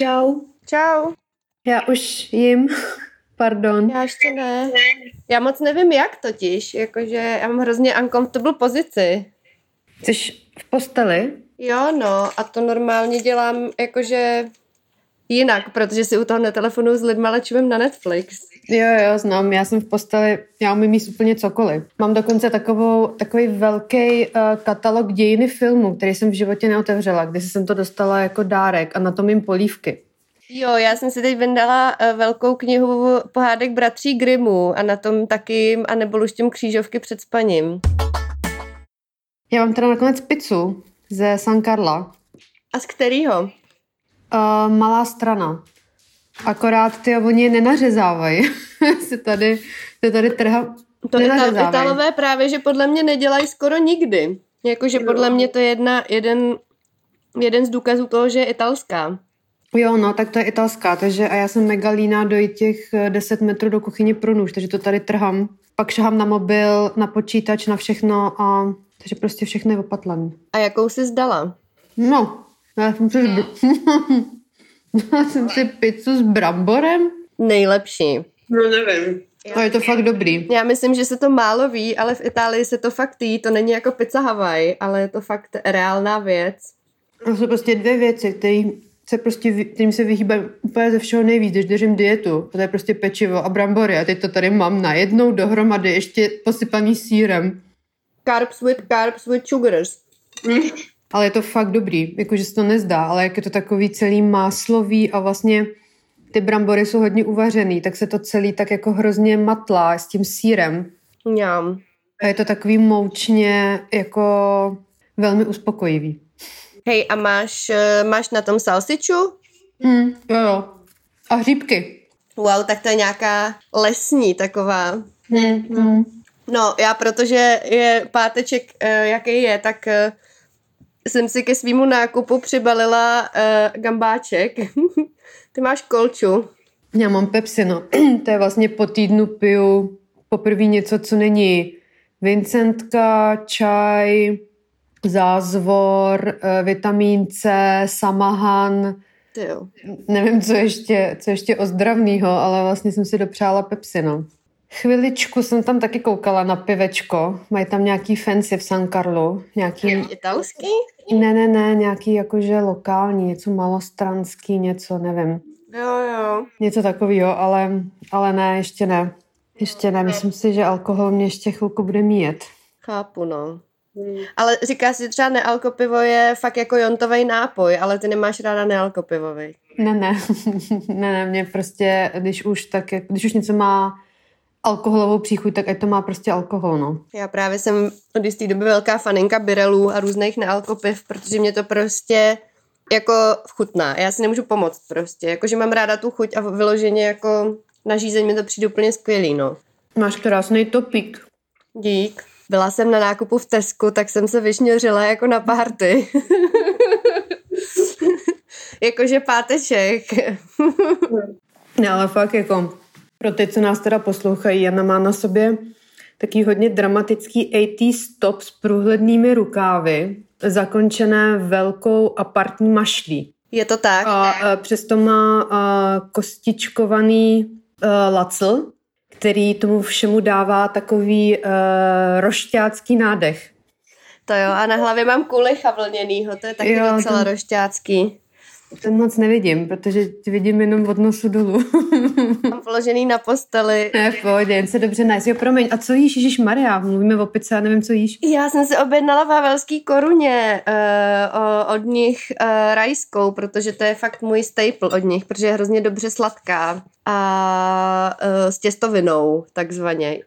Čau. Čau. Já už jim. Pardon. Já ještě ne. Já moc nevím jak totiž, jakože já mám hrozně uncomfortable pozici. Jsi v posteli? Jo, no, a to normálně dělám jakože jinak, protože si u toho netelefonu s lidma lečím na Netflix. Jo, jo, znám, já jsem v posteli, já umím jíst úplně cokoliv. Mám dokonce takovou, takový velký uh, katalog dějiny filmů, který jsem v životě neotevřela, když jsem to dostala jako dárek a na tom jim polívky. Jo, já jsem si teď vyndala uh, velkou knihu pohádek bratří Grimmů a na tom taky a nebo luštím křížovky před spaním. Já mám teda nakonec pizzu ze San Carla. A z kterého? Uh, malá strana. Akorát ty oni je nenařezávají. se tady, se tady trha To Ital, Italové právě, že podle mě nedělají skoro nikdy. Jakože podle mě to je jedna, jeden, jeden z důkazů toho, že je italská. Jo, no, tak to je italská, takže a já jsem mega líná dojít těch 10 metrů do kuchyně pro nůž, takže to tady trhám. Pak šahám na mobil, na počítač, na všechno a takže prostě všechno je opatlané. A jakou jsi zdala? No, já jsem si, já jsem si pizzu s bramborem. Nejlepší. No nevím. A je to fakt dobrý. Já myslím, že se to málo ví, ale v Itálii se to fakt jí. To není jako pizza Hawaii, ale je to fakt reálná věc. To jsou prostě dvě věci, které se prostě, kterým se vyhýbají úplně ze všeho nejvíc, když držím dietu. To je prostě pečivo a brambory a teď to tady mám na jednou dohromady, ještě posypaný sírem. Carbs with carbs with sugars. Ale je to fakt dobrý, jakože se to nezdá, ale jak je to takový celý máslový a vlastně ty brambory jsou hodně uvařený, tak se to celý tak jako hrozně matlá s tím sírem. Mňam. A je to takový moučně jako velmi uspokojivý. Hej, a máš, eh, máš na tom salsiču? Mm, jo, jo. A hříbky. Wow, tak to je nějaká lesní taková. Mm, mm. No, já protože je páteček, eh, jaký je, tak eh, jsem si ke svýmu nákupu přibalila uh, gambáček. Ty máš kolču. Já mám Pepsi, no. to je vlastně po týdnu piju poprvé něco, co není Vincentka, čaj, zázvor, vitamin C, samahan. Ty jo. Nevím, co ještě, co ještě ozdravného, ale vlastně jsem si dopřála Pepsi, no. Chviličku jsem tam taky koukala na pivečko. Mají tam nějaký fancy v San Carlo. Nějaký... Italský? Ne, ne, ne, nějaký jakože lokální, něco malostranský, něco, nevím. Jo, jo. Něco takového, ale, ale ne, ještě ne. Ještě ne, myslím si, že alkohol mě ještě chvilku bude míjet. Chápu, no. Ale říká si třeba nealkopivo je fakt jako jontový nápoj, ale ty nemáš ráda nealkopivový. Ne, ne, ne, ne, mě prostě, když už tak, když už něco má alkoholovou příchuť, tak ať to má prostě alkohol, no. Já právě jsem od jisté doby velká faninka birelů a různých nealkopiv, protože mě to prostě jako chutná. Já si nemůžu pomoct prostě. Jakože mám ráda tu chuť a vyloženě jako na žízeň mi to přijde úplně skvělý, no. Máš krásný topík. Dík. Byla jsem na nákupu v Tesku, tak jsem se vyšňořila jako na party. Jakože páteček. ne, ale fakt jako pro ty, co nás teda poslouchají, Jana má na sobě taký hodně dramatický 80 stop s průhlednými rukávy, zakončené velkou apartní mašlí. Je to tak. A, a přesto má a, kostičkovaný a, lacl, který tomu všemu dává takový a, rošťácký nádech. To jo, a na hlavě mám kulicha vlněnýho, to je taky jo, docela ten, rošťácký. Ten moc nevidím, protože vidím jenom od nosu dolů. Mám položený na posteli. Ne, v pohodě, jen se dobře najít. Jo, promiň, a co jíš, Ježíš Maria? Mluvíme o pice, já nevím, co jíš. Já jsem si objednala vávelský koruně uh, od nich uh, rajskou, protože to je fakt můj staple od nich, protože je hrozně dobře sladká a uh, s těstovinou, takzvaně.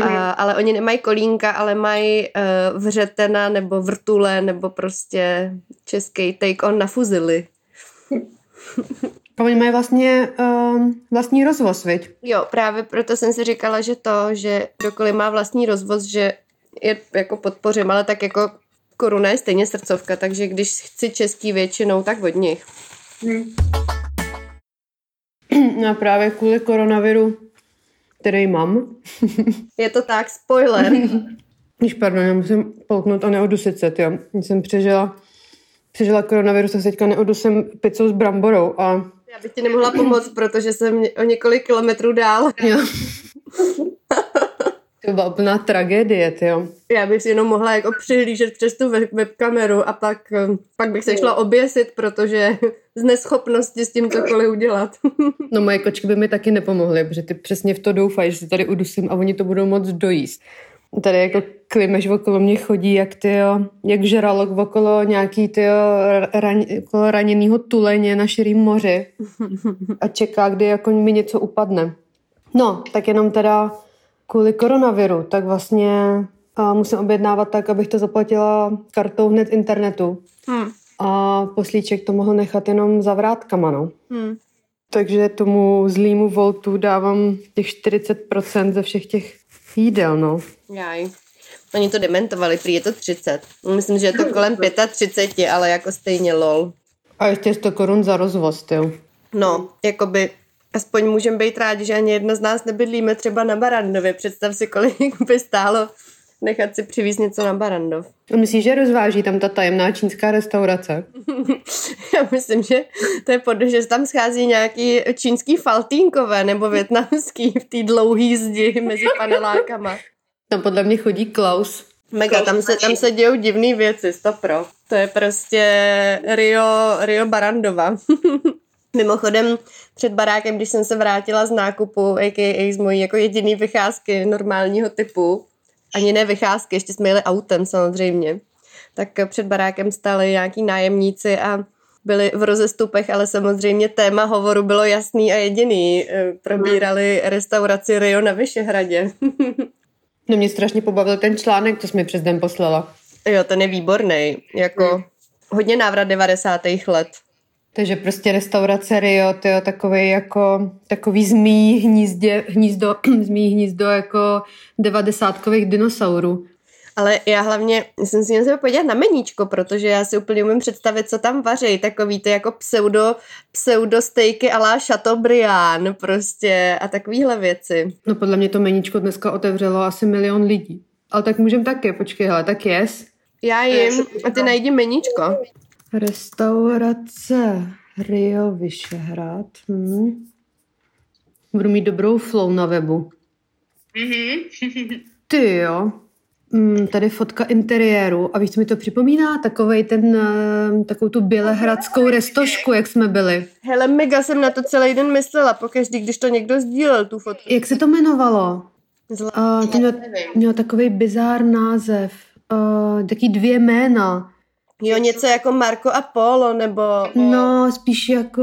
Uh, ale oni nemají kolínka, ale mají uh, vřetena nebo vrtule nebo prostě český take on na fuzily. A oni mají vlastně uh, vlastní rozvoz, viď? Jo, právě proto jsem si říkala, že to, že kdokoliv má vlastní rozvoz, že je jako podpořím, ale tak jako koruna je stejně srdcovka, takže když chci český většinou, tak od nich. Hmm. No právě kvůli koronaviru, který mám. je to tak, spoiler. Když pardon, já musím polknout a neodusit se, jo. Jsem přežila přežila koronavirus, tak teďka neodusím pizzou s bramborou a... Já bych ti nemohla pomoct, protože jsem o několik kilometrů dál. Jo. to byla úplná tragédie, jo. Já bych si jenom mohla jako přihlížet přes tu webkameru a pak, eh, pak bych se šla oběsit, protože z neschopnosti s tím cokoliv udělat. no moje kočky by mi taky nepomohly, protože ty přesně v to doufají, že si tady udusím a oni to budou moc dojíst. Tady jako klimeš okolo mě chodí, jak ty jo, jak žralok okolo nějaký ty jo, ran, okolo raněnýho tuleně na širým moři a čeká, kdy jako mi něco upadne. No, tak jenom teda kvůli koronaviru, tak vlastně a musím objednávat tak, abych to zaplatila kartou hned internetu. Hmm. A poslíček to mohl nechat jenom za vrátkama, no. Hmm. Takže tomu zlýmu voltu dávám těch 40% ze všech těch jídel, no. Jaj. Oni to dementovali, prý je to 30. Myslím, že je to kolem 35, ale jako stejně lol. A ještě 100 korun za rozvoz, jo. No, jakoby aspoň můžeme být rádi, že ani jedna z nás nebydlíme třeba na Barandově. Představ si, kolik by stálo nechat si přivízt něco na Barandov. Myslíš, že rozváží tam ta tajemná čínská restaurace? Já myslím, že to je pod, že tam schází nějaký čínský faltínkové nebo větnamský v té dlouhý zdi mezi panelákama. Tam podle mě chodí Klaus. Mega, tam se, tam se dějou divné věci, stopro. To je prostě Rio, Rio Barandova. Mimochodem, před barákem, když jsem se vrátila z nákupu, a.k.a. z mojí jako jediný vycházky normálního typu, ani ne vycházky, ještě jsme jeli autem samozřejmě, tak před barákem stáli nějaký nájemníci a byli v rozestupech, ale samozřejmě téma hovoru bylo jasný a jediný. Eh, probírali restauraci Rio na Vyšehradě. no mě strašně pobavil ten článek, co jsi mi přes den poslala. Jo, ten je výborný. Jako hmm. hodně návrat 90. let. Takže prostě restaurace Rio, to je takový jako takový zmí hnízdě, hnízdo, zmí hnízdo jako devadesátkových dinosaurů. Ale já hlavně jsem si měla podívat na meníčko, protože já si úplně umím představit, co tam vaří. Takový ty jako pseudo, pseudo stejky a la Chateaubriand prostě a takovýhle věci. No podle mě to meníčko dneska otevřelo asi milion lidí. Ale tak můžem taky, počkej, hele, tak jes. Já jim a ty najdi meníčko. Restaurace Rio Vyšehrad. Hmm. Budu mít dobrou flow na webu. Mm-hmm. Ty jo. Mm, tady fotka interiéru. A víš, co mi to připomíná? Takovej ten, uh, takovou tu bělehradskou restošku, jak jsme byli. Hele, mega jsem na to celý den myslela, pokaždý, když to někdo sdílel, tu fotku. Jak se to jmenovalo? Zla... Uh, to mělo, mělo takový bizár název. Uh, taky dvě jména. Jo, něco jako Marco a Polo, nebo... No, spíš jako...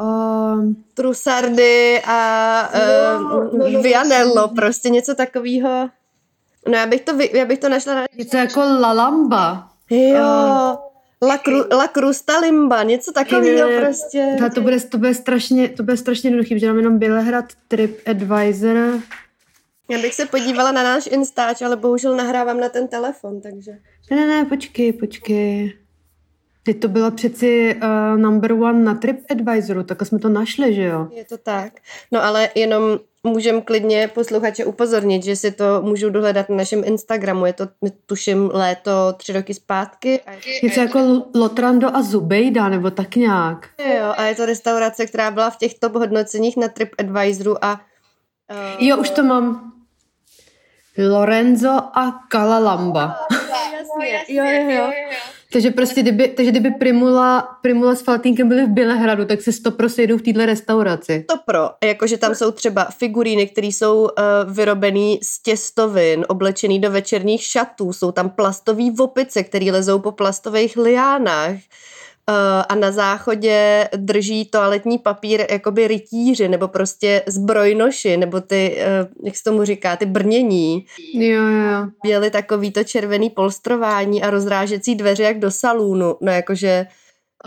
Uh... Trusardy a uh, no, no, no, Vianello, prostě něco takového. No já bych to, já bych to našla na... Něco jako La Lamba. Jo, uh, La, Cru, La Crusta Limba, něco takového prostě. Ta, to, bude, to, bude strašně, to bude strašně jednoduchý, protože mám jenom Bělehrad Trip Advisor. Já bych se podívala na náš Instač, ale bohužel nahrávám na ten telefon, takže... Ne, ne, ne, počkej, počkej. Ty to bylo přeci uh, number one na TripAdvisoru, tak jsme to našli, že jo? Je to tak. No ale jenom můžem klidně posluchače upozornit, že si to můžou dohledat na našem Instagramu. Je to, tuším, léto tři roky zpátky. Je to jako Lotrando a Zubejda, nebo tak nějak. Jo, a je to restaurace, která byla v těch top hodnoceních na TripAdvisoru a... Uh, jo, už to mám. Lorenzo a Kalalamba. Jasně, jo, jo, jo. Takže prostě, kdyby, takže kdyby Primula, Primula s Faltínkem byli v Bělehradu, tak se stopro sejdou v této restauraci. To pro, jakože tam jsou třeba figuríny, které jsou uh, vyrobený z těstovin, oblečený do večerních šatů, jsou tam plastový vopice, které lezou po plastových liánách. Eh, a na záchodě drží toaletní papír jakoby rytíři nebo prostě zbrojnoši nebo ty, eh, jak se tomu říká, ty brnění. Jo, jo. Měli takový to červený polstrování a rozrážecí dveře jak do salonu. No jakože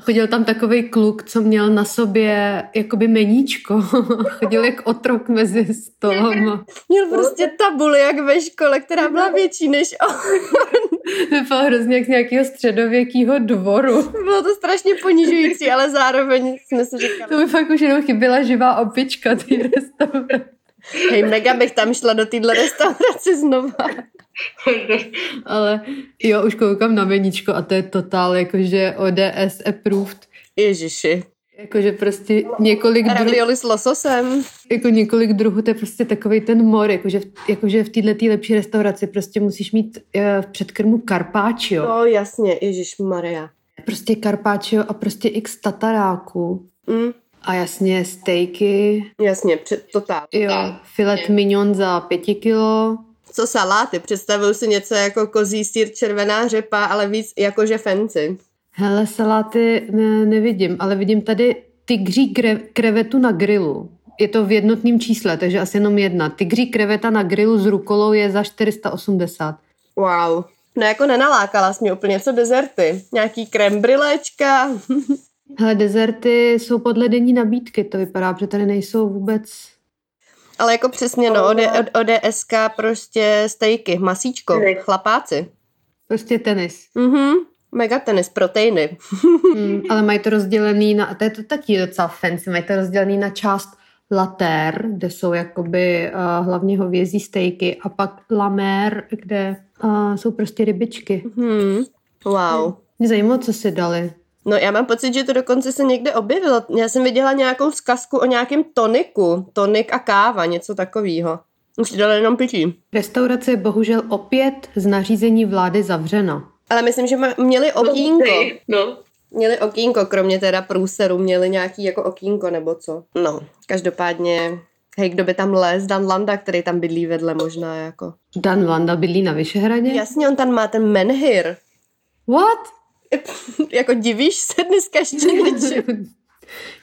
Chodil tam takový kluk, co měl na sobě jakoby meníčko. Chodil jak otrok mezi stolama. Měl prostě tabuli jak ve škole, která byla větší než on. Vypadal hrozně jak z nějakého středověkého dvoru. Bylo to strašně ponižující, ale zároveň jsme si říkali. To by fakt už jenom chyběla živá opička ty restaurace. Hej, mega bych tam šla do téhle restaurace znova. Ale jo, už koukám na meníčko a to je totál jakože ODS approved. Ježiši. Jakože prostě několik druhů, Ravioli s lososem. jako několik druhů, to je prostě takový ten mor, jakože v, jakože v této lepší restauraci prostě musíš mít uh, v předkrmu carpaccio. No jasně, Ježíš Maria. Prostě carpaccio a prostě x tataráku. Mm, A jasně stejky, jasně, před, totál. jo, filet mignon za pěti kilo. Co saláty? Představuju si něco jako kozí sír, červená řepa, ale víc jakože fancy. Hele, saláty ne, nevidím, ale vidím tady tygří kre, krevetu na grilu. Je to v jednotném čísle, takže asi jenom jedna. Tygří kreveta na grilu s rukolou je za 480. Wow. No jako nenalákala jsi mě úplně, co dezerty? Nějaký krem briléčka? Hele, dezerty jsou podle denní nabídky, to vypadá, protože tady nejsou vůbec... ale jako přesně, no, od, od, ODSK prostě stejky, masíčko, chlapáci. Prostě tenis. Mhm, mega tenis, proteiny. Hmm, ale mají to rozdělený na... To je to taky docela fancy. Mají to rozdělený na část later, kde jsou jakoby uh, hlavně hovězí stejky a pak lamer, kde uh, jsou prostě rybičky. Hmm. Wow. Mě zajímalo, co si dali. No já mám pocit, že to dokonce se někde objevilo. Já jsem viděla nějakou zkazku o nějakém toniku. Tonik a káva, něco takového. Už si dali jenom pití. Restaurace je bohužel opět z nařízení vlády zavřena. Ale myslím, že ma- měli okýnko. No. Měli okýnko, kromě teda průseru, měli nějaký jako okýnko nebo co. No, každopádně, hej, kdo by tam les? Dan Landa, který tam bydlí vedle možná jako. Dan Landa bydlí na Vyšehradě? Jasně, on tam má ten menhir. What? jako divíš se dneska ještě něčím?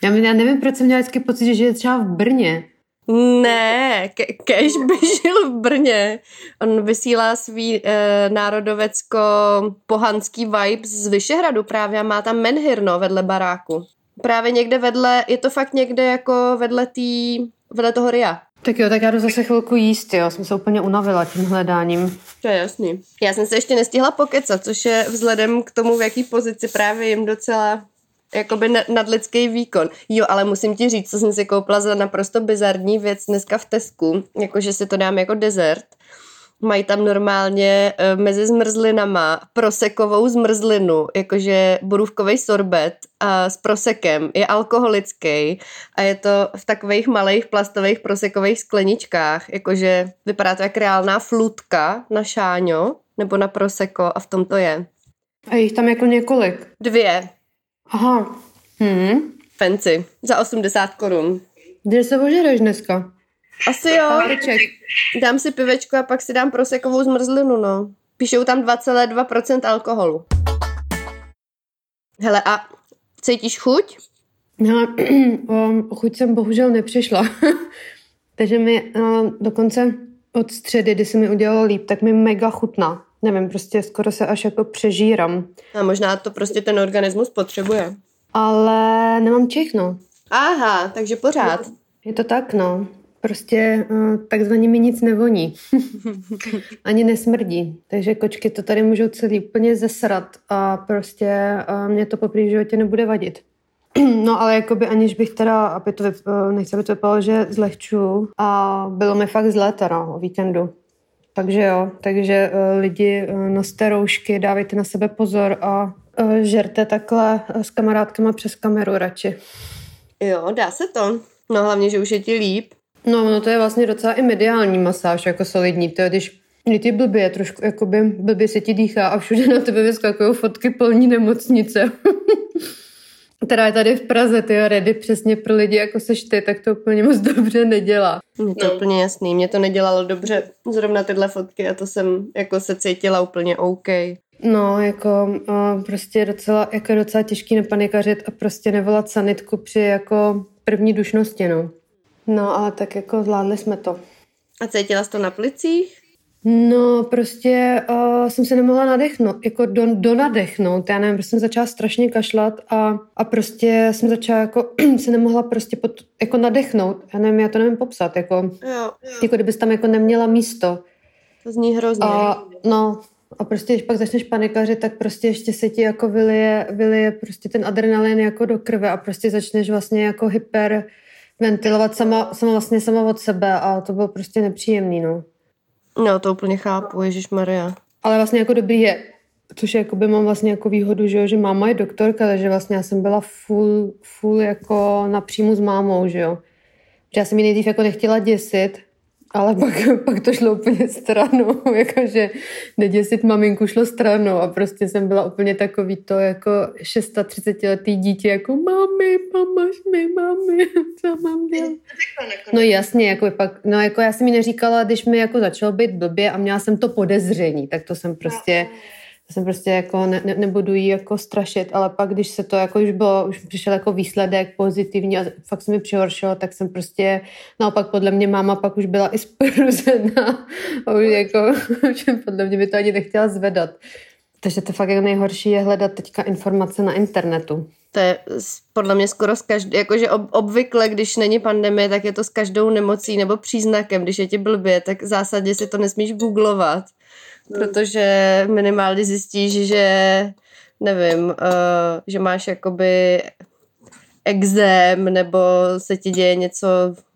Já, já nevím, proč jsem měla vždycky pocit, že je třeba v Brně. Ne, Ke- Keš by žil v Brně. On vysílá svý e, národovecko-pohanský vibe z Vyšehradu právě a má tam menhir, no, vedle baráku. Právě někde vedle, je to fakt někde jako vedle tý, vedle toho RIA. Tak jo, tak já jdu zase chvilku jíst, jo. Jsem se úplně unavila tím hledáním. To je jasný. Já jsem se ještě nestihla pokecat, což je vzhledem k tomu, v jaký pozici právě jim docela jakoby na- nadlidský výkon. Jo, ale musím ti říct, co jsem si koupila za naprosto bizarní věc dneska v Tesku, jakože si to dám jako dezert. Mají tam normálně e, mezi zmrzlinama prosekovou zmrzlinu, jakože borůvkový sorbet a s prosekem. Je alkoholický a je to v takových malých plastových prosekových skleničkách, jakože vypadá to jak reálná flutka na šáňo nebo na proseko a v tom to je. A jich tam jako několik. Dvě. Aha. Hm. Fancy. Za 80 korun. Kde se ožereš dneska? Asi jo. Páreček. Dám si pivečko a pak si dám prosekovou zmrzlinu, no. Píšou tam 2,2% alkoholu. Hele, a cítíš chuť? Hele, um, o chuť jsem bohužel nepřišla. Takže mi uh, dokonce od středy, kdy se mi udělalo líp, tak mi mega chutná. Nevím, prostě skoro se až jako přežírám. A možná to prostě ten organismus potřebuje. Ale nemám čich, no. Aha, takže pořád. Je to tak, no. Prostě uh, takzvaně mi nic nevoní. Ani nesmrdí. Takže kočky to tady můžou celý úplně zesrat a prostě uh, mě to v životě nebude vadit. No ale jakoby aniž bych teda, aby to vyp, eh, nechci, aby to vypadalo, že zlehču a bylo mi fakt zlé teda o víkendu. Takže jo, takže uh, lidi uh, noste roušky, dávejte na sebe pozor a uh, žerte takhle s kamarádkama přes kameru radši. Jo, dá se to. No hlavně, že už je ti líp. No, no to je vlastně docela i mediální masáž, jako solidní. To je, když kdy ty blbě, trošku jakoby blbě se ti dýchá a všude na tebe vyskakují fotky plní nemocnice. Která je tady v Praze, ty ready přesně pro lidi, jako seš ty, tak to úplně moc dobře nedělá. Mně to No. úplně jasný. Mě to nedělalo dobře zrovna tyhle fotky a to jsem jako se cítila úplně OK. No, jako uh, prostě docela, jako docela těžký nepanikařit a prostě nevolat sanitku při jako první dušnosti, no. No, ale tak jako zvládli jsme to. A cítila jsi to na plicích? No, prostě uh, jsem se nemohla nadechnout, jako do, donadechnout, já nevím, prostě jsem začala strašně kašlat a, a prostě jsem začala jako, se nemohla prostě pod, jako nadechnout, já nevím, já to nevím popsat, jako, Jo, jo. jako kdybys tam jako neměla místo. To zní hrozně. A no, a prostě, když pak začneš panikařit, tak prostě ještě se ti jako vylije, vylije prostě ten adrenalin jako do krve a prostě začneš vlastně jako hyper, ventilovat sama, sama vlastně sama od sebe a to bylo prostě nepříjemný, no. No, to úplně chápu, Ježíš Maria. Ale vlastně jako dobrý je, což jakoby mám vlastně jako výhodu, že, jo, že máma je doktorka, takže vlastně já jsem byla full, full jako napřímu s mámou, že jo. Že já jsem ji nejdřív jako nechtěla děsit, ale pak, pak to šlo úplně stranou, jakože neděsit maminku šlo stranou a prostě jsem byla úplně takový to jako 630 letý dítě, jako mami, pomož mi, mami, co mám dělat? No jasně, jako pak, no jako já jsem mi neříkala, když mi jako začalo být blbě a měla jsem to podezření, tak to jsem prostě... No jsem prostě jako ne, ne, nebudu jí jako strašit, ale pak, když se to jako už bylo, už přišel jako výsledek pozitivní a fakt se mi přihoršilo, tak jsem prostě, naopak podle mě máma pak už byla i spruzená a už jako, podle mě by to ani nechtěla zvedat. Takže to fakt jako nejhorší je hledat teďka informace na internetu. To je podle mě skoro s každou, jakože ob, obvykle, když není pandemie, tak je to s každou nemocí nebo příznakem. Když je ti blbě, tak v zásadě si to nesmíš googlovat protože minimálně zjistíš, že nevím, uh, že máš jakoby exém nebo se ti děje něco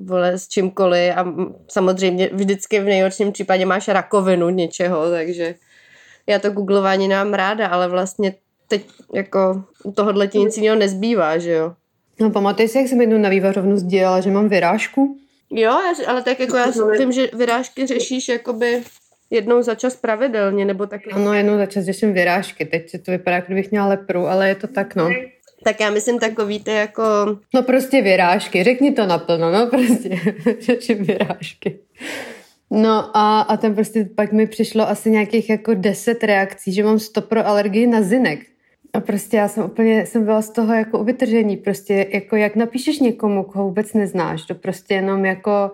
vole, s čímkoliv a samozřejmě vždycky v nejhorším případě máš rakovinu něčeho, takže já to googlování nám ráda, ale vlastně teď jako u tohohle ti nic jiného nezbývá, že jo. No pamatuješ si, jak jsem jednou na vývařovnu sdělala, že mám vyrážku? Jo, ale tak jako já s tím, že vyrážky řešíš jakoby jednou za čas pravidelně, nebo tak? Ano, jednou za čas řeším vyrážky. Teď to vypadá, jako kdybych měla lepru, ale je to tak, no. Tak já myslím takový ty jako... No prostě vyrážky, řekni to naplno, no prostě řeším vyrážky. No a, a tam prostě pak mi přišlo asi nějakých jako deset reakcí, že mám stopro alergii na zinek. A prostě já jsem úplně, jsem byla z toho jako u vytržení, prostě jako jak napíšeš někomu, koho vůbec neznáš, to prostě jenom jako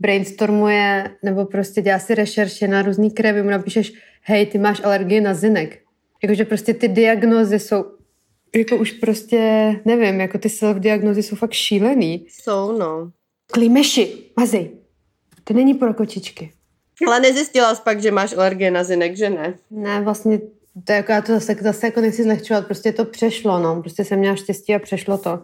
brainstormuje nebo prostě dělá si rešerše na různý krevy, mu napíšeš, hej, ty máš alergii na zinek. Jakože prostě ty diagnózy jsou jako už prostě, nevím, jako ty self-diagnózy jsou fakt šílený. Jsou, no. Klimeši, mazej. To není pro kočičky. Ale nezjistila jsi pak, že máš alergie na zinek, že ne? Ne, vlastně to jako já to zase, zase jako nechci zlehčovat, prostě to přešlo, no. Prostě jsem měla štěstí a přešlo to.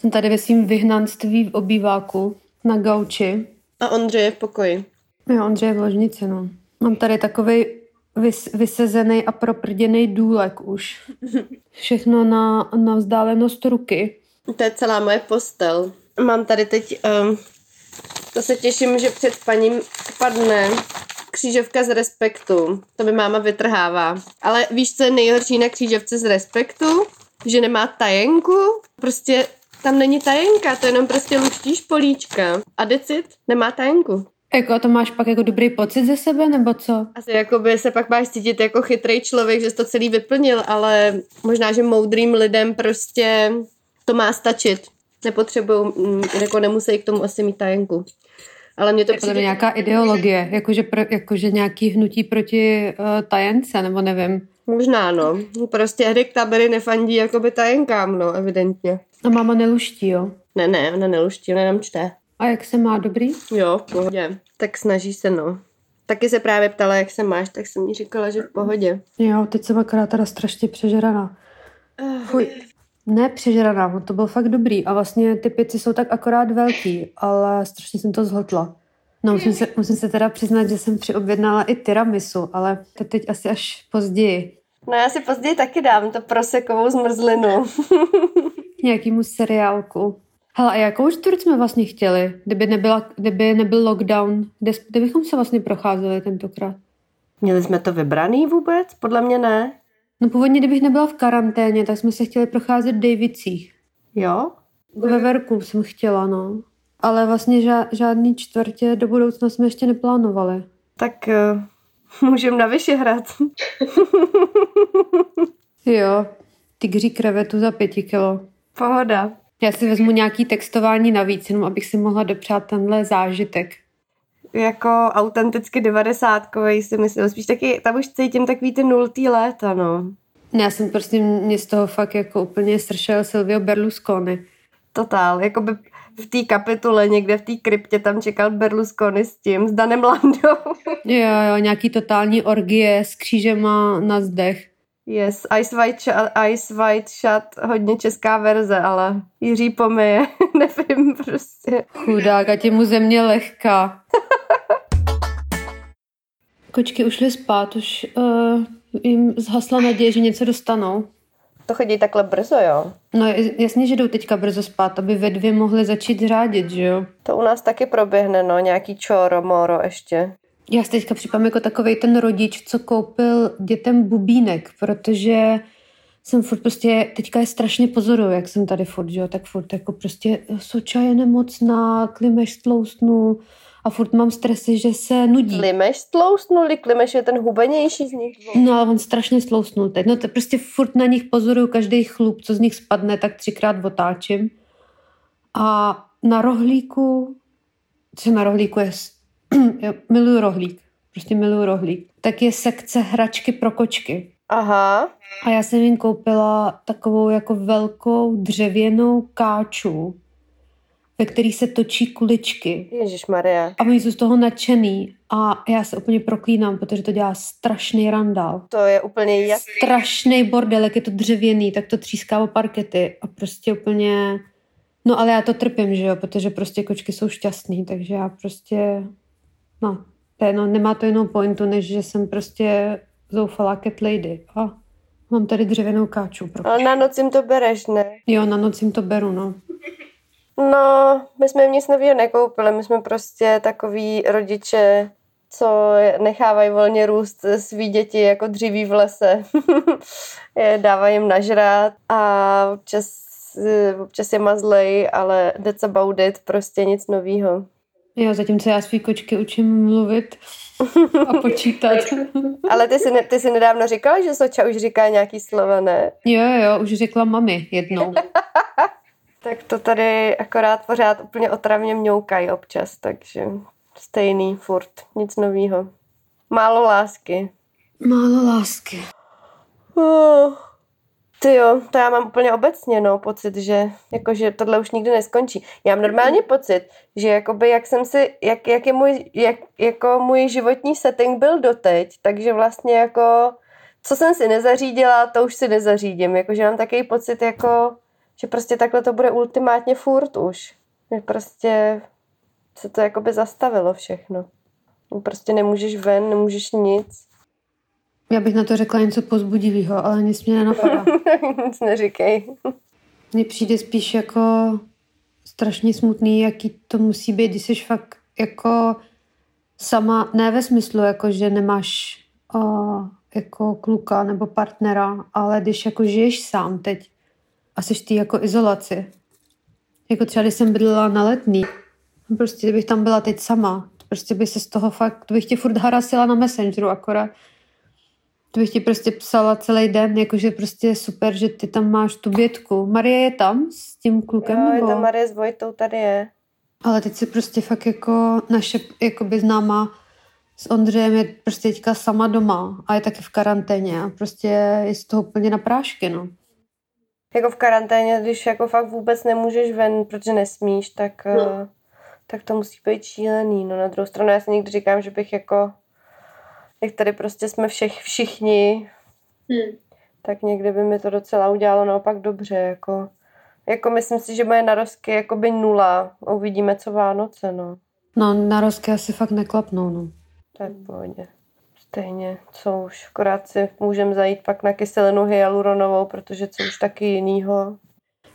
Jsem tady ve svým vyhnanství v obýváku na gauči. A Ondřej je v pokoji. Jo, Ondřej je v ložnici, no. Mám tady takový vys, vysezený a proprděný důlek už. Všechno na, na vzdálenost ruky. To je celá moje postel. Mám tady teď, um, to se těším, že před paním padne křížovka z respektu. To by máma vytrhává. Ale víš, co je nejhorší na křížovce z respektu? Že nemá tajenku. Prostě tam není tajenka, to jenom prostě luštíš políčka. A decit nemá tajenku. Jako to máš pak jako dobrý pocit ze sebe, nebo co? Asi jako by se pak máš cítit jako chytrý člověk, že jsi to celý vyplnil, ale možná, že moudrým lidem prostě to má stačit. Nepotřebují, mm, jako nemusí k tomu asi mít tajenku. Ale mě to přijde... To nějaká ideologie, jakože, pro, jakože nějaký hnutí proti uh, tajence, nebo nevím. Možná, no. Prostě Erik Tabery nefandí jakoby tajenkám, no, evidentně. A máma neluští, jo? Ne, ne, ona neluští, ona jenom čte. A jak se má, dobrý? Jo, v pohodě. Tak snaží se, no. Taky se právě ptala, jak se máš, tak jsem jí říkala, že v pohodě. Jo, teď jsem akorát teda strašně přežraná. Uh, Fuj. Ne přežraná, to bylo fakt dobrý. A vlastně ty pici jsou tak akorát velký, ale strašně jsem to zhltla. No, musím se, musím se teda přiznat, že jsem přiobjednala i tiramisu, ale to teď asi až později. No já si později taky dám to prosekovou zmrzlinu. Nějakýmu seriálku. Hele, a jakou čtvrt jsme vlastně chtěli, kdyby, nebyla, kdyby nebyl lockdown? Kde, kde bychom se vlastně procházeli tentokrát? Měli jsme to vybraný vůbec? Podle mě ne. No původně, kdybych nebyla v karanténě, tak jsme se chtěli procházet v Davicích. Jo? Ve Verku jsem chtěla, no. Ale vlastně ža- žádný čtvrtě do budoucna jsme ještě neplánovali. Tak uh, můžeme na Vyšehrad. jo, tygří krevetu za pěti kilo. Pohoda. Já si vezmu nějaký textování navíc, jenom abych si mohla dopřát tenhle zážitek. Jako autenticky devadesátkovej si myslím, spíš taky, tam už cítím takový ty nultý léta, no. Já jsem prostě, mě z toho fakt jako úplně sršel Silvio Berlusconi. Totál, jako by v té kapitule někde v té kryptě tam čekal Berlusconi s tím, s Danem Landou. jo, jo, nějaký totální orgie s křížema na zdech. Yes, Ice White, Shut, Ice White Shut, hodně česká verze, ale Jiří pomyje, nevím prostě. Chudák, a tě mu země lehká. Kočky ušly spát, už uh, jim zhasla naděje, že něco dostanou. To chodí takhle brzo, jo? No jasně, že jdou teďka brzo spát, aby ve dvě mohly začít řádit, že jo? To u nás taky proběhne, no, nějaký čoro, moro ještě. Já si teďka připadám jako takový ten rodič, co koupil dětem bubínek, protože jsem furt prostě, teďka je strašně pozoruju, jak jsem tady furt, jo, tak furt jako prostě Soča je nemocná, Klimeš tloustnu a furt mám stresy, že se nudí. Klimeš stloustnuli, Klimeš je ten hubenější z nich. No ale on strašně stloustnul teď. No to prostě furt na nich pozoruju každý chlup, co z nich spadne, tak třikrát otáčím. A na rohlíku, co na rohlíku je já miluju rohlík. Prostě miluju rohlík. Tak je sekce hračky pro kočky. Aha. A já jsem jim koupila takovou jako velkou dřevěnou káču, ve který se točí kuličky. Ježíš Maria. A oni jsou z toho nadšený. A já se úplně proklínám, protože to dělá strašný randál. To je úplně jasný. Strašný bordel, jak je to dřevěný, tak to tříská o parkety. A prostě úplně... No ale já to trpím, že jo, protože prostě kočky jsou šťastný, takže já prostě No, to je, no, nemá to jinou pointu, než že jsem prostě zoufalá cat lady. A mám tady dřevěnou káču. Pro Ale na noc jim to bereš, ne? Jo, na noc jim to beru, no. No, my jsme nic nového nekoupili, my jsme prostě takový rodiče, co nechávají volně růst svý děti jako dříví v lese. Dávají jim nažrát a občas, občas je mazlej, ale that's about it, prostě nic novýho. Jo, zatímco já svý kočky učím mluvit a počítat. Ale ty jsi, ne, ty jsi nedávno říkala, že Soča už říká nějaký slova, ne? Jo, jo, už řekla mami jednou. tak to tady akorát pořád úplně otravně mňoukají občas, takže stejný furt, nic novýho. Málo lásky. Málo lásky. Oh. Ty jo, to já mám úplně obecně, no, pocit, že, jako, že tohle už nikdy neskončí. Já mám normálně pocit, že jakoby, jak jsem si, jak, jak je můj, jak, jako můj životní setting byl doteď, takže vlastně jako, co jsem si nezařídila, to už si nezařídím. Jakože mám takový pocit, jako, že prostě takhle to bude ultimátně furt už. Že prostě se to jakoby zastavilo všechno. Prostě nemůžeš ven, nemůžeš nic. Já bych na to řekla něco pozbudivého, ale nic mě nenapadá. nic neříkej. Mně přijde spíš jako strašně smutný, jaký to musí být, když jsi fakt jako sama, ne ve smyslu, jako že nemáš uh, jako kluka nebo partnera, ale když jako žiješ sám teď a jsi ty jako izolaci. Jako třeba, když jsem bydlela na letný, prostě bych tam byla teď sama, prostě by se z toho fakt, to bych tě furt harasila na Messengeru akorát, to bych ti prostě psala celý den, jakože prostě je super, že ty tam máš tu bětku. Marie je tam s tím klukem? Jo, nebo? je tam Marie s Vojtou, tady je. Ale teď si prostě fakt jako naše jakoby známa s Ondřejem je prostě teďka sama doma a je taky v karanténě a prostě je z toho úplně na prášky, no. Jako v karanténě, když jako fakt vůbec nemůžeš ven, protože nesmíš, tak, no. uh, tak to musí být šílený. No na druhou stranu já si někdy říkám, že bych jako jak tady prostě jsme všech, všichni, hmm. tak někdy by mi to docela udělalo naopak dobře, jako, jako myslím si, že moje narozky jako by nula, uvidíme co Vánoce, no. No, narozky asi fakt neklapnou, no. To je v pohodě. Stejně, co už, akorát si můžeme zajít pak na kyselinu hyaluronovou, protože co už taky jinýho.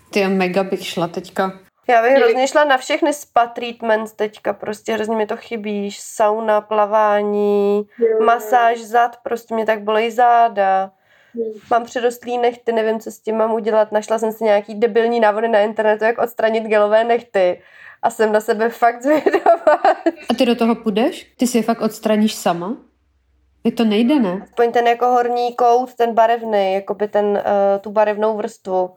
Ty mega bych šla teďka. Já bych hrozně šla na všechny spa treatments teďka, prostě hrozně mi to chybí, sauna, plavání, jo. masáž zad, prostě mě tak bolej záda. Hmm. Mám předostlý nechty, nevím, co s tím mám udělat. Našla jsem si nějaký debilní návody na internetu, jak odstranit gelové nechty. A jsem na sebe fakt zvědavá. A ty do toho půjdeš? Ty si je fakt odstraníš sama? Je to nejde, ne? Aspoň ten jako horní kout, ten barevný, jako by ten, uh, tu barevnou vrstvu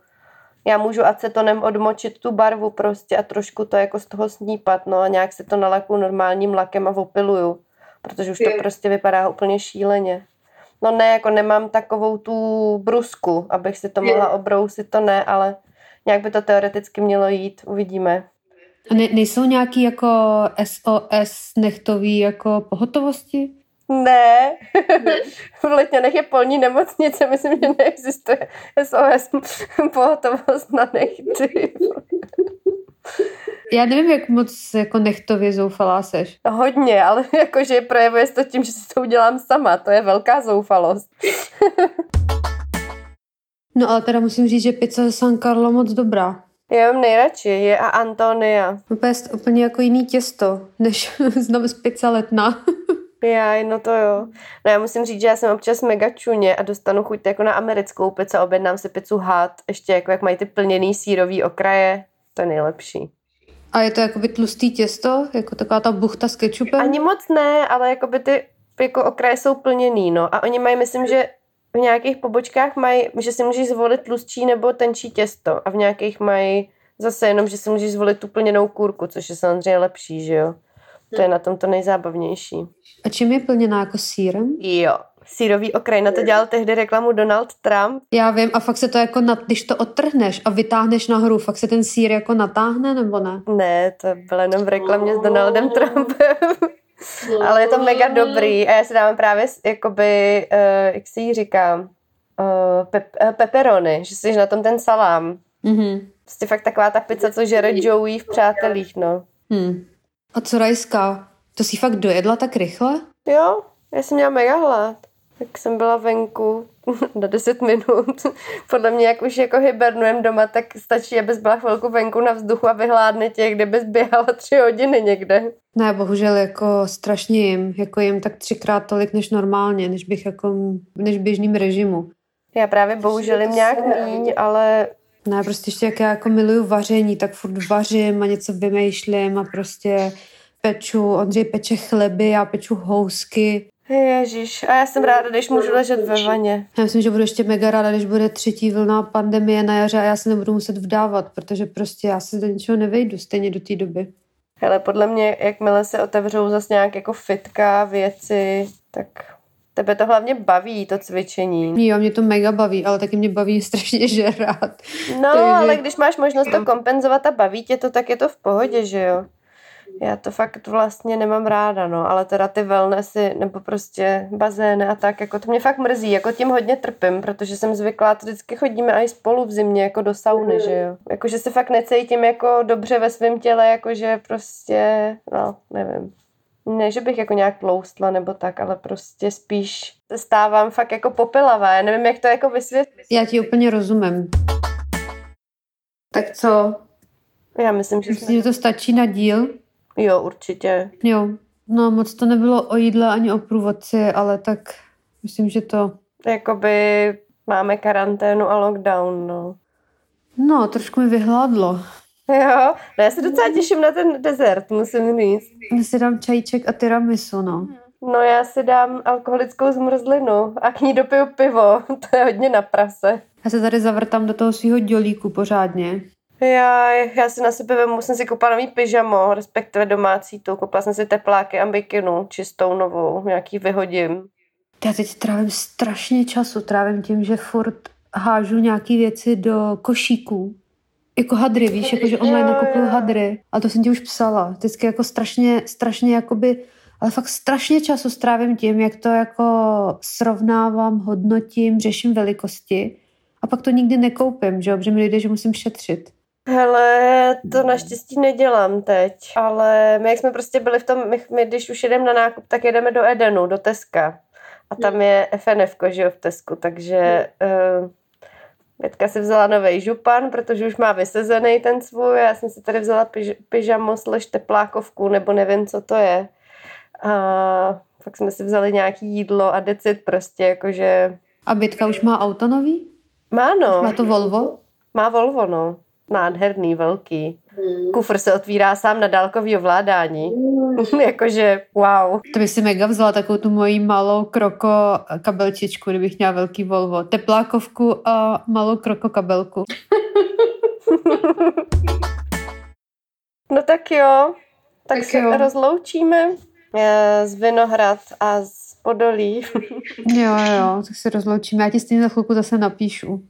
já můžu acetonem odmočit tu barvu prostě a trošku to jako z toho snípat, no a nějak se to nalaku normálním lakem a opiluju, protože už to prostě vypadá úplně šíleně. No ne, jako nemám takovou tu brusku, abych si to mohla obrousit, to ne, ale nějak by to teoreticky mělo jít, uvidíme. A ne, nejsou nějaký jako SOS nechtový jako pohotovosti? Ne. v Letňanech je polní nemocnice, myslím, že neexistuje SOS pohotovost na nechty. Já nevím, jak moc jako nechtově zoufalá seš. Hodně, ale jakože projevuje se to tím, že si to udělám sama. To je velká zoufalost. no ale teda musím říct, že pizza ze San Carlo moc dobrá. Já mám nejradši, je a Antonia. Úplně, úplně jako jiný těsto, než znám z pizza letna. Já, no to jo. No já musím říct, že já jsem občas mega čuně a dostanu chuť jako na americkou pizzu, objednám si pizzu had, ještě jako jak mají ty plněný sírový okraje, to je nejlepší. A je to jakoby tlustý těsto? Jako taková ta buchta s kečupem? Ani moc ne, ale jakoby ty jako okraje jsou plněný, no. A oni mají, myslím, že v nějakých pobočkách mají, že si můžeš zvolit tlustší nebo tenčí těsto a v nějakých mají zase jenom, že si můžeš zvolit tu plněnou kůrku, což je samozřejmě lepší, že jo. To je na tom to nejzábavnější. A čím je plněná jako sírem? Jo, sírový okraj. Na to dělal tehdy reklamu Donald Trump. Já vím, a fakt se to jako, na, když to odtrhneš a vytáhneš nahoru, fakt se ten sír jako natáhne, nebo ne? Ne, to bylo jenom v reklamě s Donaldem Trumpem. Ale je to mega dobrý a já si dávám právě jakoby, uh, jak si jí říkám, uh, pep, uh, pepperoni, že jsi na tom ten salám. Mm-hmm. Prostě fakt taková ta pizza, co žere Joey v Přátelích, no. Hmm. A co rajská? To si fakt dojedla tak rychle? Jo, já jsem měla mega hlad. Tak jsem byla venku na 10 minut. Podle mě, jak už jako hibernujem doma, tak stačí, abys byla chvilku venku na vzduchu a vyhládne tě, kde bys běhala tři hodiny někde. Ne, bohužel jako strašně jim. Jako jim tak třikrát tolik než normálně, než bych jako, než v běžným režimu. Já právě bohužel jim nějak míň, ale ne, prostě ještě jak já jako miluju vaření, tak furt vařím a něco vymýšlím a prostě peču, Ondřej peče chleby, já peču housky. Ježíš, a já jsem ráda, když můžu ležet ve vaně. Já myslím, že budu ještě mega ráda, když bude třetí vlna pandemie na jaře a já se nebudu muset vdávat, protože prostě já se do ničeho nevejdu stejně do té doby. Hele, podle mě, jakmile se otevřou zase nějak jako fitka, věci, tak Tebe to hlavně baví, to cvičení. Jo, mě to mega baví, ale taky mě baví strašně žerat. No, Takže... ale když máš možnost to kompenzovat a baví tě to, tak je to v pohodě, že jo? Já to fakt vlastně nemám ráda, no, ale teda ty wellnessy nebo prostě bazény a tak, jako to mě fakt mrzí, jako tím hodně trpím, protože jsem zvyklá, to vždycky chodíme i spolu v zimě, jako do sauny, že jo. Jakože se fakt necítím jako dobře ve svém těle, jakože prostě, no, nevím ne, že bych jako nějak tloustla nebo tak, ale prostě spíš se stávám fakt jako popilavá. Já nevím, jak to jako vysvětlit. Já ti úplně rozumím. Tak co? Já myslím, že... Myslím, že to stačí na díl? Jo, určitě. Jo. No, moc to nebylo o jídle ani o průvodci, ale tak myslím, že to... Jakoby máme karanténu a lockdown, no. No, trošku mi vyhládlo. Jo, no já se docela těším na ten dezert, musím říct. Já si dám čajíček a tiramisu, no. No já si dám alkoholickou zmrzlinu a k ní dopiju pivo, to je hodně na prase. Já se tady zavrtám do toho svého dělíku pořádně. Já, já si na sebe vemu, musím si koupit nový pyžamo, respektive domácí tu. Koupila jsem si tepláky a bikinu, čistou novou, nějaký vyhodím. Já teď trávím strašně času, trávím tím, že furt hážu nějaký věci do košíků jako hadry, víš, jako že online nakupuju hadry. A to jsem ti už psala. Vždycky jako strašně, strašně jakoby, ale fakt strašně času strávím tím, jak to jako srovnávám, hodnotím, řeším velikosti. A pak to nikdy nekoupím, že jo, protože mi jde, že musím šetřit. Hele, to naštěstí nedělám teď, ale my jak jsme prostě byli v tom, my, my když už jedeme na nákup, tak jedeme do Edenu, do Teska. A tam je FNF, že jo, v Tesku, takže uh, Větka si vzala nový župan, protože už má vysezený ten svůj. Já jsem si tady vzala pyž, pyžamo slež teplákovku, nebo nevím, co to je. A pak jsme si vzali nějaký jídlo a decit prostě, jakože... A Bětka už má auto nový? Má, no. Má to Volvo? Má Volvo, no. Nádherný, velký. Kufr se otvírá sám na dálkový ovládání. Jakože wow. To by si mega vzala takovou tu moji malou kroko kabelčičku, kdybych měla velký Volvo. Teplákovku a malou kroko kabelku. no tak jo. Tak, tak se jo. rozloučíme eh, z Vinohrad a z Podolí. jo, jo, tak se rozloučíme. Já ti s tím za chvilku zase napíšu.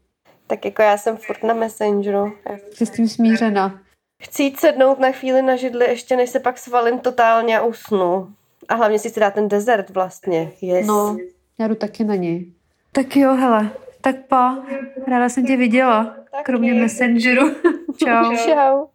Tak jako já jsem furt na Messengeru. Jsi s tím smířena. Chci jít sednout na chvíli na židli, ještě než se pak svalím totálně a usnu. A hlavně si chci dát ten dezert vlastně. Yes. No, já jdu taky na něj. Tak jo, hele, tak pa, ráda jsem tě viděla, Taky. kromě Messengeru. Čau. Čau.